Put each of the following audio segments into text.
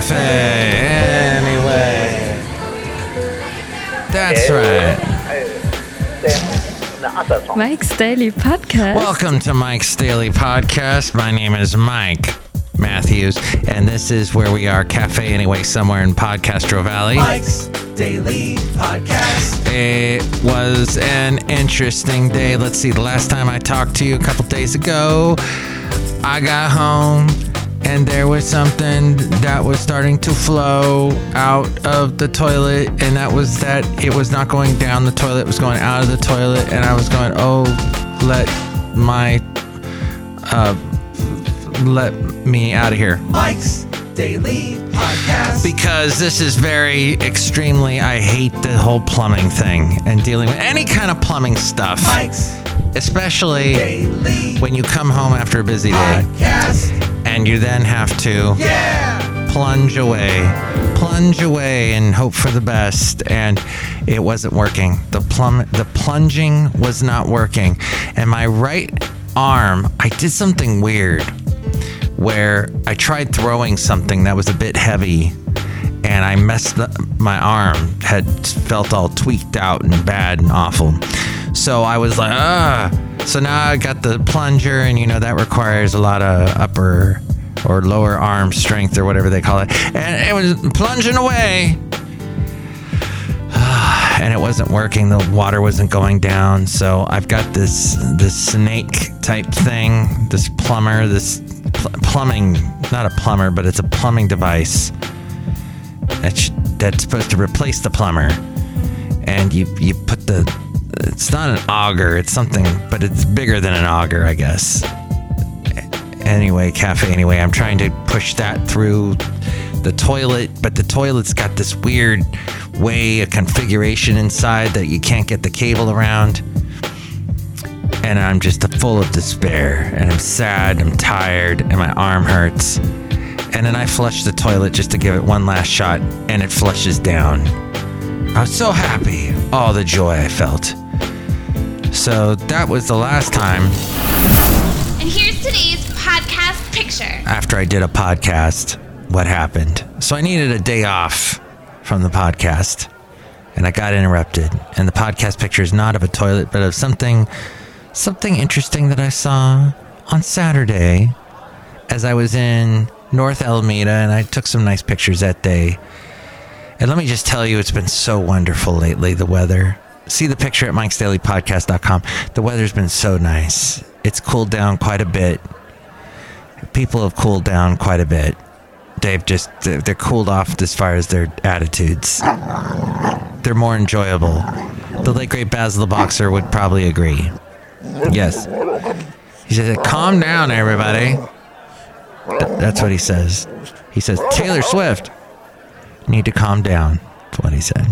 cafe. Anyway. That's right. Mike's Daily Podcast. Welcome to Mike's Daily Podcast. My name is Mike Matthews, and this is where we are, Cafe Anyway, somewhere in Podcastro Valley. Mike's Daily Podcast. It was an interesting day. Let's see, the last time I talked to you a couple days ago, I got home and there was something that was starting to flow out of the toilet, and that was that it was not going down the toilet, it was going out of the toilet, and I was going, oh, let my, uh, let me out of here. Mike's Daily Podcast. Because this is very extremely, I hate the whole plumbing thing and dealing with any kind of plumbing stuff, Mike's especially Daily when you come home after a busy day Podcast. And you then have to Yeah. plunge away, plunge away and hope for the best. And it wasn't working. The plum, the plunging was not working. And my right arm, I did something weird where I tried throwing something that was a bit heavy. And I messed up my arm, had felt all tweaked out and bad and awful. So I was like, ah. So now I got the plunger, and you know, that requires a lot of upper or lower arm strength or whatever they call it. And it was plunging away. And it wasn't working. The water wasn't going down. So I've got this this snake type thing, this plumber, this pl- plumbing, not a plumber, but it's a plumbing device that's that's supposed to replace the plumber. And you you put the it's not an auger, it's something, but it's bigger than an auger, I guess anyway, cafe anyway. I'm trying to push that through the toilet, but the toilet's got this weird way, a configuration inside that you can't get the cable around. And I'm just full of despair, and I'm sad, I'm tired, and my arm hurts. And then I flush the toilet just to give it one last shot, and it flushes down. I was so happy, all the joy I felt. So that was the last time And here's today's podcast picture. after I did a podcast what happened. So I needed a day off from the podcast and I got interrupted. And the podcast picture is not of a toilet, but of something something interesting that I saw on Saturday as I was in North Alameda and I took some nice pictures that day. And let me just tell you, it's been so wonderful lately, the weather. See the picture at mikesdailypodcast.com. The weather's been so nice. It's cooled down quite a bit people have cooled down quite a bit. They've just they're they're cooled off as far as their attitudes. They're more enjoyable. The late great Basil the Boxer would probably agree. Yes. He says, "Calm down, everybody." Th- that's what he says. He says, "Taylor Swift, need to calm down." That's what he said.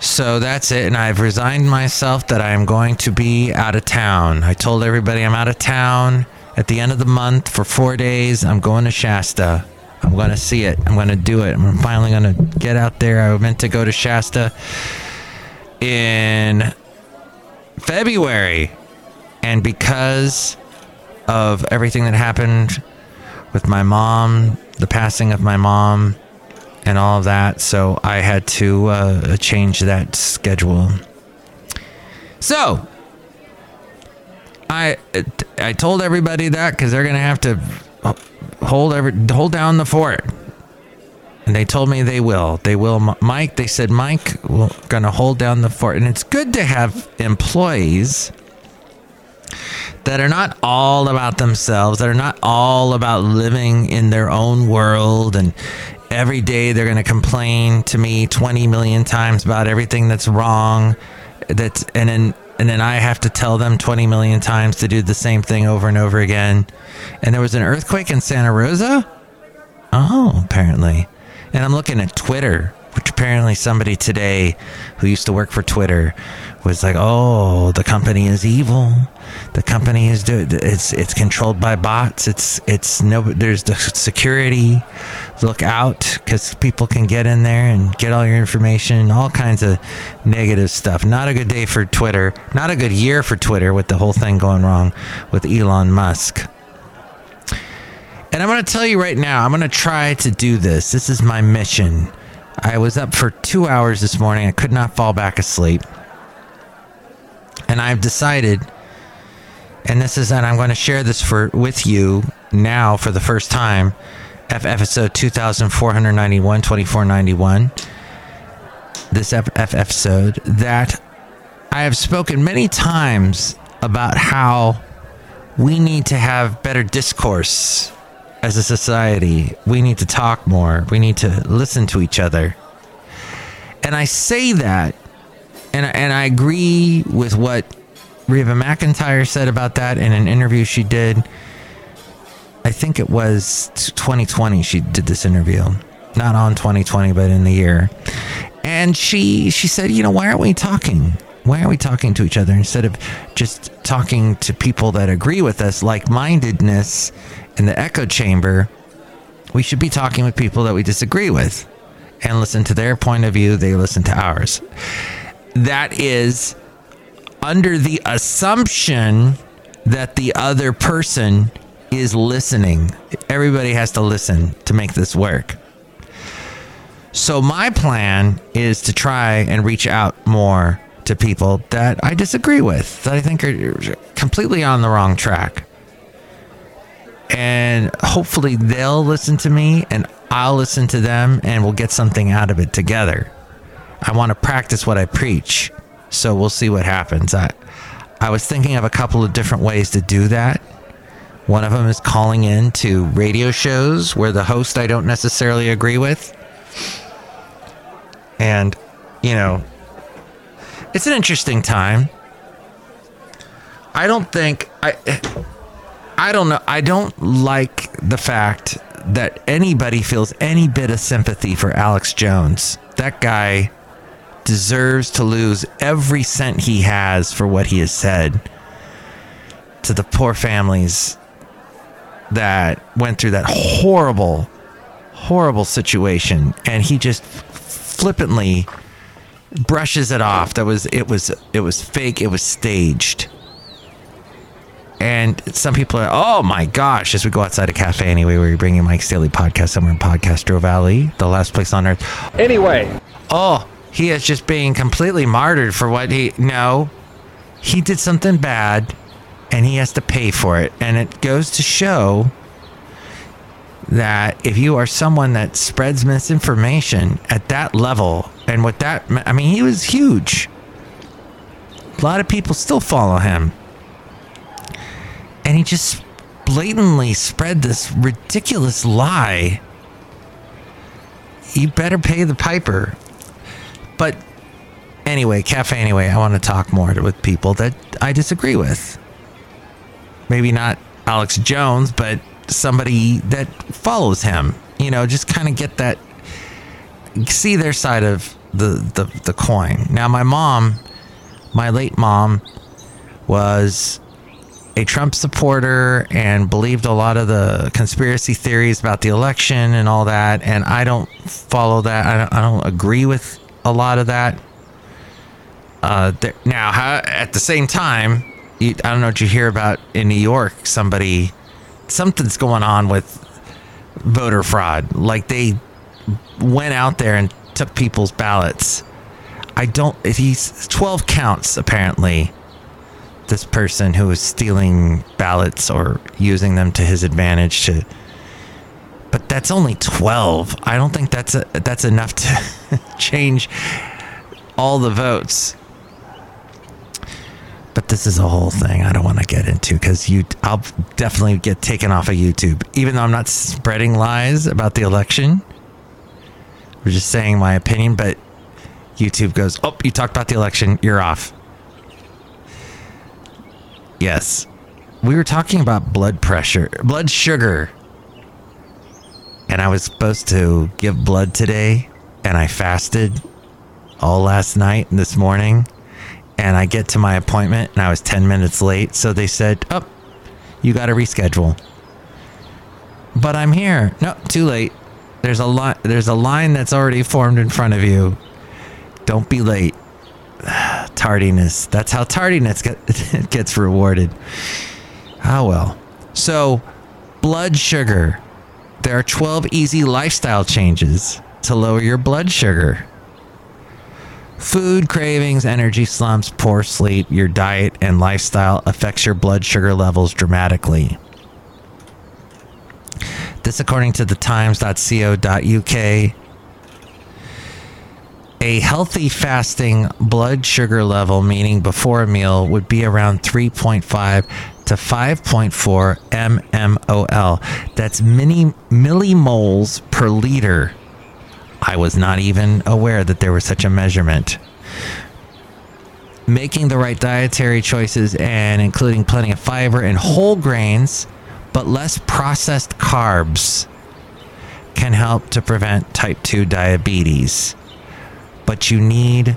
So that's it, and I've resigned myself that I am going to be out of town. I told everybody I'm out of town at the end of the month for four days. I'm going to Shasta. I'm going to see it. I'm going to do it. I'm finally going to get out there. I meant to go to Shasta in February, and because of everything that happened with my mom, the passing of my mom, and all of that. So I had to uh, change that schedule. So I I told everybody that because they're gonna have to hold every hold down the fort. And they told me they will. They will. Mike, they said, Mike, we're going to hold down the fort. And it's good to have employees that are not all about themselves, that are not all about living in their own world. And every day they're going to complain to me 20 million times about everything that's wrong. That's, and then, and then I have to tell them 20 million times to do the same thing over and over again. And there was an earthquake in Santa Rosa? Oh, apparently. And I'm looking at Twitter, which apparently somebody today who used to work for Twitter was like, "Oh, the company is evil. The company is do- it's it's controlled by bots. It's it's no there's the security. Look out cuz people can get in there and get all your information, all kinds of negative stuff. Not a good day for Twitter. Not a good year for Twitter with the whole thing going wrong with Elon Musk. And I'm going to tell you right now, I'm going to try to do this. This is my mission. I was up for two hours this morning. I could not fall back asleep. And I've decided, and this is, and I'm going to share this for with you now for the first time, F episode 2491, 2491. This F, episode that I have spoken many times about how we need to have better discourse as a society. We need to talk more. We need to listen to each other. And I say that, and, and I agree with what Reba McEntire said about that in an interview she did. I think it was 2020 she did this interview. Not on 2020, but in the year. And she she said, you know, why aren't we talking? Why aren't we talking to each other instead of just talking to people that agree with us, like mindedness in the echo chamber? We should be talking with people that we disagree with and listen to their point of view, they listen to ours. That is under the assumption that the other person is listening. Everybody has to listen to make this work. So, my plan is to try and reach out more to people that I disagree with, that I think are completely on the wrong track. And hopefully they'll listen to me and I'll listen to them and we'll get something out of it together. I want to practice what I preach. So we'll see what happens. I, I was thinking of a couple of different ways to do that. One of them is calling in to radio shows where the host I don't necessarily agree with. And, you know, it's an interesting time. I don't think I I don't know. I don't like the fact that anybody feels any bit of sympathy for Alex Jones. That guy deserves to lose every cent he has for what he has said to the poor families that went through that horrible, horrible situation. And he just flippantly brushes it off. That was it was it was fake, it was staged. And some people are, oh my gosh, as we go outside a cafe anyway, we're bringing Mike's Daily Podcast somewhere in Podcastro Valley, the last place on earth. Anyway, Oh, he is just being completely martyred for what he. No, he did something bad and he has to pay for it. And it goes to show that if you are someone that spreads misinformation at that level, and with that, I mean, he was huge. A lot of people still follow him. And he just blatantly spread this ridiculous lie. You better pay the piper. But anyway, cafe anyway, I want to talk more with people that I disagree with. Maybe not Alex Jones, but somebody that follows him. You know, just kind of get that see their side of the, the the coin. Now my mom, my late mom was a Trump supporter and believed a lot of the conspiracy theories about the election and all that. And I don't follow that. I don't, I don't agree with a lot of that. Uh, there, now, how, at the same time, you, I don't know what you hear about in New York. Somebody, something's going on with voter fraud. Like they went out there and took people's ballots. I don't. He's twelve counts apparently this person who was stealing ballots or using them to his advantage to but that's only 12 i don't think that's a, that's enough to change all the votes. But this is a whole thing i don't want to get into because you i'll definitely get taken off of youtube. Even though i'm not spreading lies about the election we're just saying my opinion but youtube goes oh you talked about the election you're off Yes. We were talking about blood pressure, blood sugar. And I was supposed to give blood today, and I fasted all last night and this morning. And I get to my appointment, and I was 10 minutes late. So they said, Oh, you got to reschedule. But I'm here. No, too late. There's a line. There's a line that's already formed in front of you. Don't be late tardiness. That's how tardiness get, gets rewarded. Ah, well. So Blood sugar. There are 12 easy lifestyle changes to lower your blood sugar. Food cravings, energy slumps, poor sleep, your diet and lifestyle affects your blood sugar levels dramatically. This according to the times.co.uk. A healthy fasting blood sugar level, meaning before a meal, would be around 3.5 to 5.4 mmol. That's mini millimoles per liter. I was not even aware that there was such a measurement. Making the right dietary choices and including plenty of fiber and whole grains, but less processed carbs, can help to prevent type 2 diabetes. But you need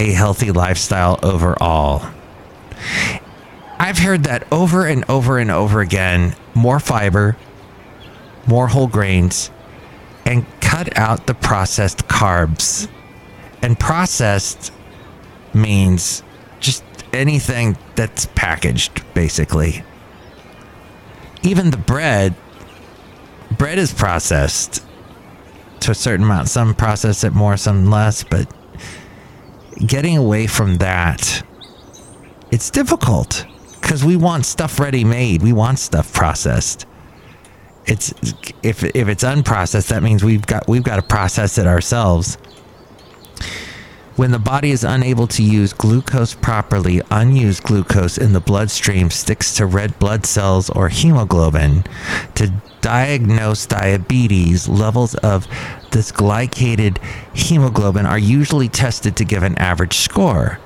a healthy lifestyle overall. I've heard that over and over and over again more fiber, more whole grains, and cut out the processed carbs. And processed means just anything that's packaged, basically. Even the bread, bread is processed to a certain amount. Some process it more, some less, but getting away from that, it's difficult because we want stuff ready made. We want stuff processed it's if if it's unprocessed, that means we've got we've got to process it ourselves. When the body is unable to use glucose properly, unused glucose in the bloodstream sticks to red blood cells or hemoglobin. To diagnose diabetes, levels of this glycated hemoglobin are usually tested to give an average score.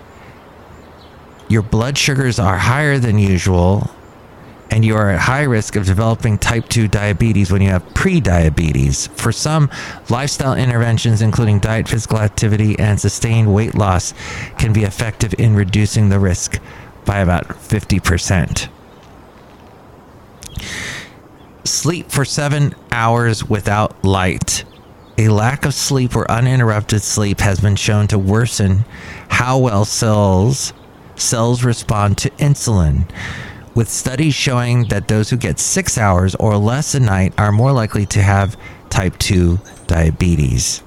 Your blood sugars are higher than usual, and you are at high risk of developing type 2 diabetes when you have pre-diabetes. For some, lifestyle interventions including diet, physical activity, and sustained weight loss can be effective in reducing the risk by about 50%. Sleep for 7 hours without light. A lack of sleep or uninterrupted sleep has been shown to worsen how well cells cells respond to insulin with studies showing that those who get six hours or less a night are more likely to have type 2 diabetes.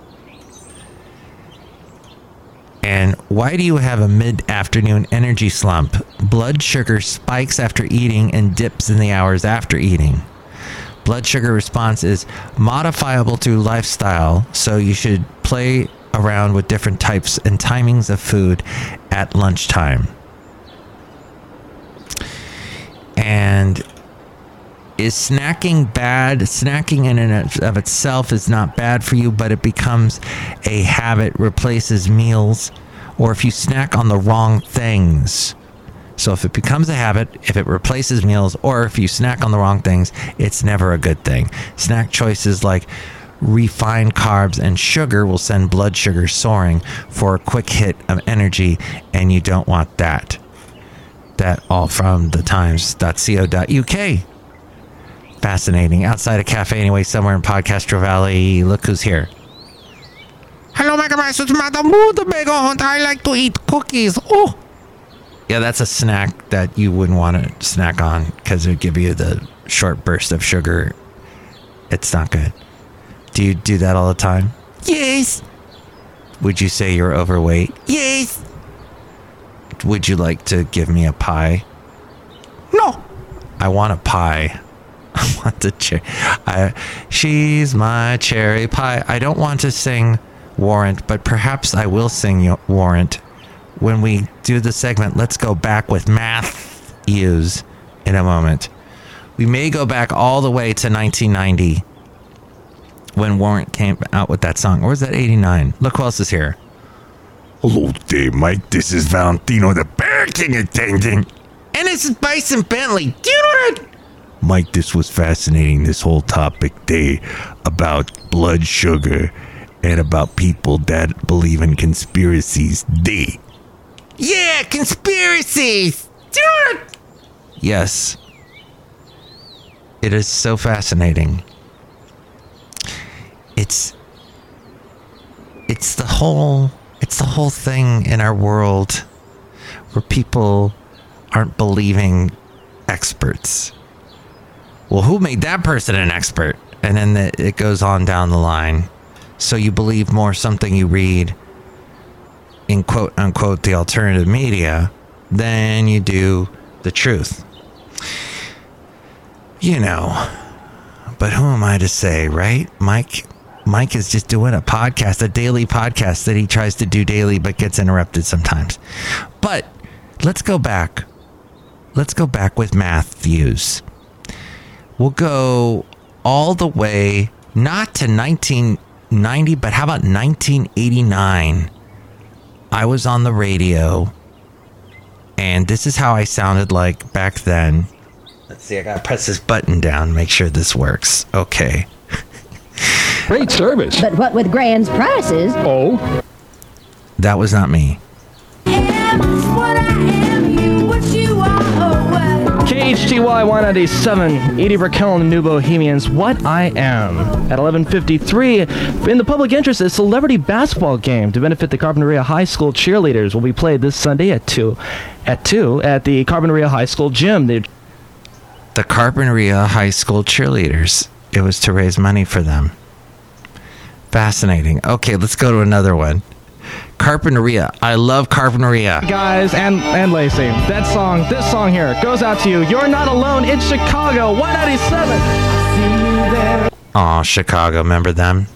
And why do you have a mid afternoon energy slump? Blood sugar spikes after eating and dips in the hours after eating. Blood sugar response is modifiable through lifestyle, so you should play around with different types and timings of food at lunchtime. And is snacking bad? Snacking in and of itself is not bad for you, but it becomes a habit, replaces meals, or if you snack on the wrong things. So if it becomes a habit, if it replaces meals, or if you snack on the wrong things, it's never a good thing. Snack choices like refined carbs and sugar will send blood sugar soaring for a quick hit of energy, and you don't want that. That all from the times.co.uk. Fascinating. Outside a cafe, anyway, somewhere in Podcastro Valley. Look who's here. Hello, Megabytes. It's Madam Moo, the Mega Hunt. I like to eat cookies. Oh, Yeah, that's a snack that you wouldn't want to snack on because it would give you the short burst of sugar. It's not good. Do you do that all the time? yes, Would you say you're overweight? yes. Would you like to give me a pie? No, I want a pie. I want the cherry. I, she's my cherry pie. I don't want to sing Warrant, but perhaps I will sing Warrant when we do the segment. Let's go back with math use in a moment. We may go back all the way to 1990 when Warrant came out with that song. Or was that 89? Look who else is here. Hello there, Mike. This is Valentino, the Bear King attendant. and this is Bison Bentley. Do you know? Mike, this was fascinating, this whole topic day about blood sugar and about people that believe in conspiracies. Day. Yeah, conspiracies. Do you know that? Yes. It is so fascinating. It's it's the whole it's the whole thing in our world where people aren't believing experts. Well, who made that person an expert? And then the, it goes on down the line. So you believe more something you read in quote unquote the alternative media than you do the truth. You know, but who am I to say, right? Mike Mike is just doing a podcast, a daily podcast that he tries to do daily but gets interrupted sometimes. But let's go back. Let's go back with Matthews. We'll go all the way not to 1990, but how about 1989? I was on the radio and this is how I sounded like back then. Let's see, I gotta press this button down, make sure this works. Okay. Great service. But what with Grand's prices, Oh, That was not me. KHTY 197, Edie Brickell and the New Bohemians, What I Am. At 11.53, in the public interest, a celebrity basketball game to benefit the Carpinteria High School cheerleaders will be played this Sunday at 2. At 2 at the Carpinteria High School gym. The The Carpinteria High School cheerleaders. It was to raise money for them. Fascinating. Okay, let's go to another one. Carpinteria. I love Carpinteria. guys and and Lacey. That song, this song here, goes out to you. You're not alone in Chicago. 197. Oh, Chicago. Remember them?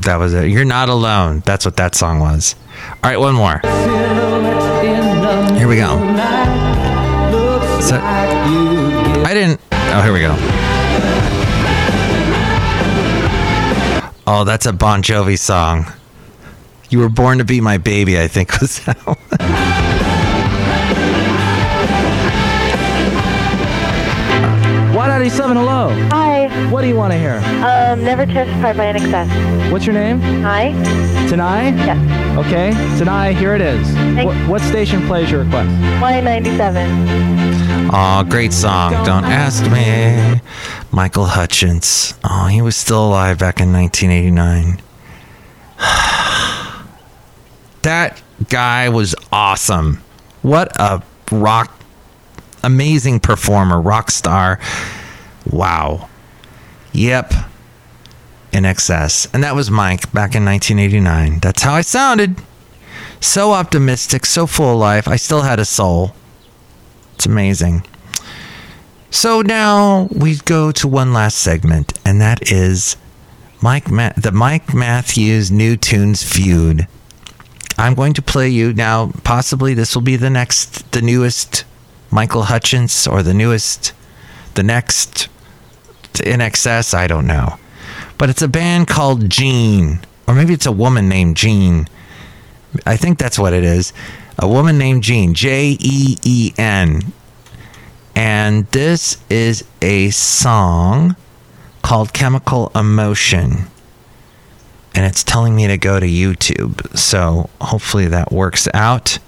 That was it. You're not alone. That's what that song was. All right, one more. Here we go. So, I didn't. Oh, here we go. Oh, that's a Bon Jovi song. You were born to be my baby, I think was that one. 197. Hello. Hi. What do you want to hear? Um, never testified by INXS. What's your name? Hi. Tanai? Yes. Okay. Tanai, here it is. What, what station plays your request? Y97. Oh, great song. Don't ask me. Michael Hutchence. Oh, he was still alive back in 1989. that guy was awesome. What a rock, amazing performer, rock star. Wow. Yep. INXS. And that was Mike back in 1989. That's how I sounded. So optimistic, so full of life. I still had a soul. It's amazing. So now we go to one last segment, and that is Mike Ma- the Mike Matthews New Tunes feud. I'm going to play you now. Possibly this will be the next, the newest Michael Hutchence, or the newest, the next INXS. I don't know, but it's a band called Jeen, or maybe it's a woman named Jeen. I think that's what it is. A woman named Jeen, J E E N. And this is a song called Chemical Emotion. And it's telling me to go to YouTube. So hopefully that works out.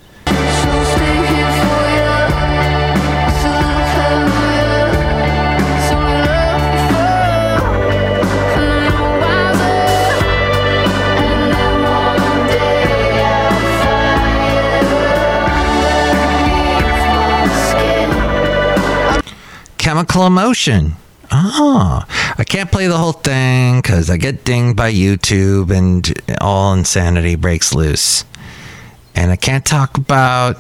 Chemical Emotion. Ah, I can't play the whole thing because I get dinged by YouTube and all insanity breaks loose. And I can't talk about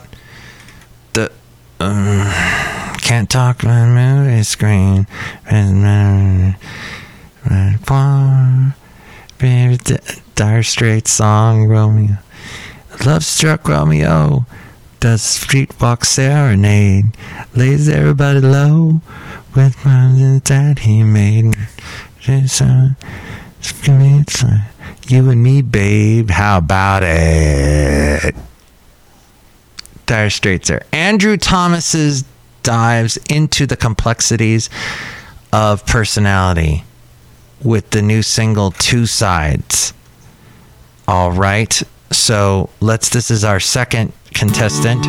the. Uh, can't talk about movie screen. Dire Straits song Romeo. Love struck Romeo does street walk serenade, lays everybody low with mountains that he made. You and me, babe, how about it? Dire Straits there. Andrew Thomas's dives into the complexities of personality with the new single Two Sides. All right. So let's, this is our second contestant.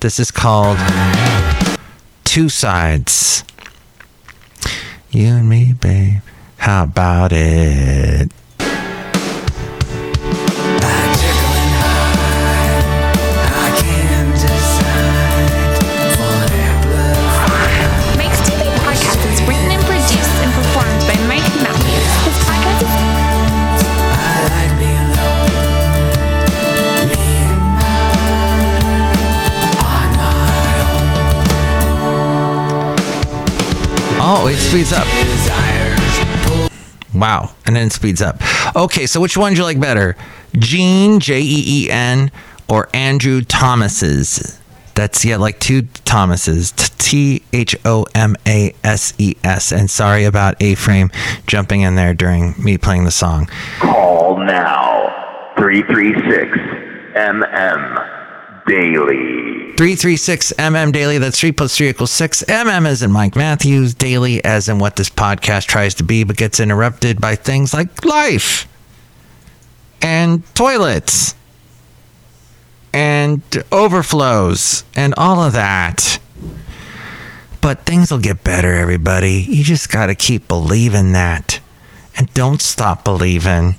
This is called Two Sides. You and me, babe. How about it? Speeds up. Wow. And then it speeds up. Okay, so which one do you like better? Jeen, J E E N, or Andrew Thomas's? That's, yeah, like two Thomases. T H O M A S E S. And sorry about A Frame jumping in there during me playing the song. Call now 336 MM Daily. 336 MM Daily. That's 3 plus 3 equals 6. MM as in Mike Matthews. Daily as in what this podcast tries to be, but gets interrupted by things like life and toilets and overflows and all of that. But things will get better, everybody. You just got to keep believing that. And don't stop believing.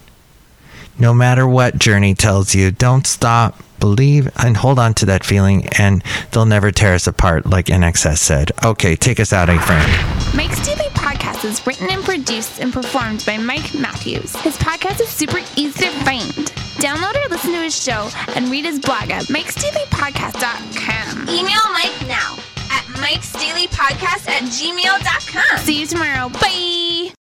No matter what Journey tells you, don't stop. Believe and hold on to that feeling, and they'll never tear us apart, like INXS said. Okay, take us out, A-Frame. Mike's Daily Podcast is written and produced and performed by Mike Matthews. His podcast is super easy to find. Download or listen to his show and read his blog at mikesdailypodcast.com. Email Mike now at mikesdailypodcast at gmail.com. See you tomorrow. Bye.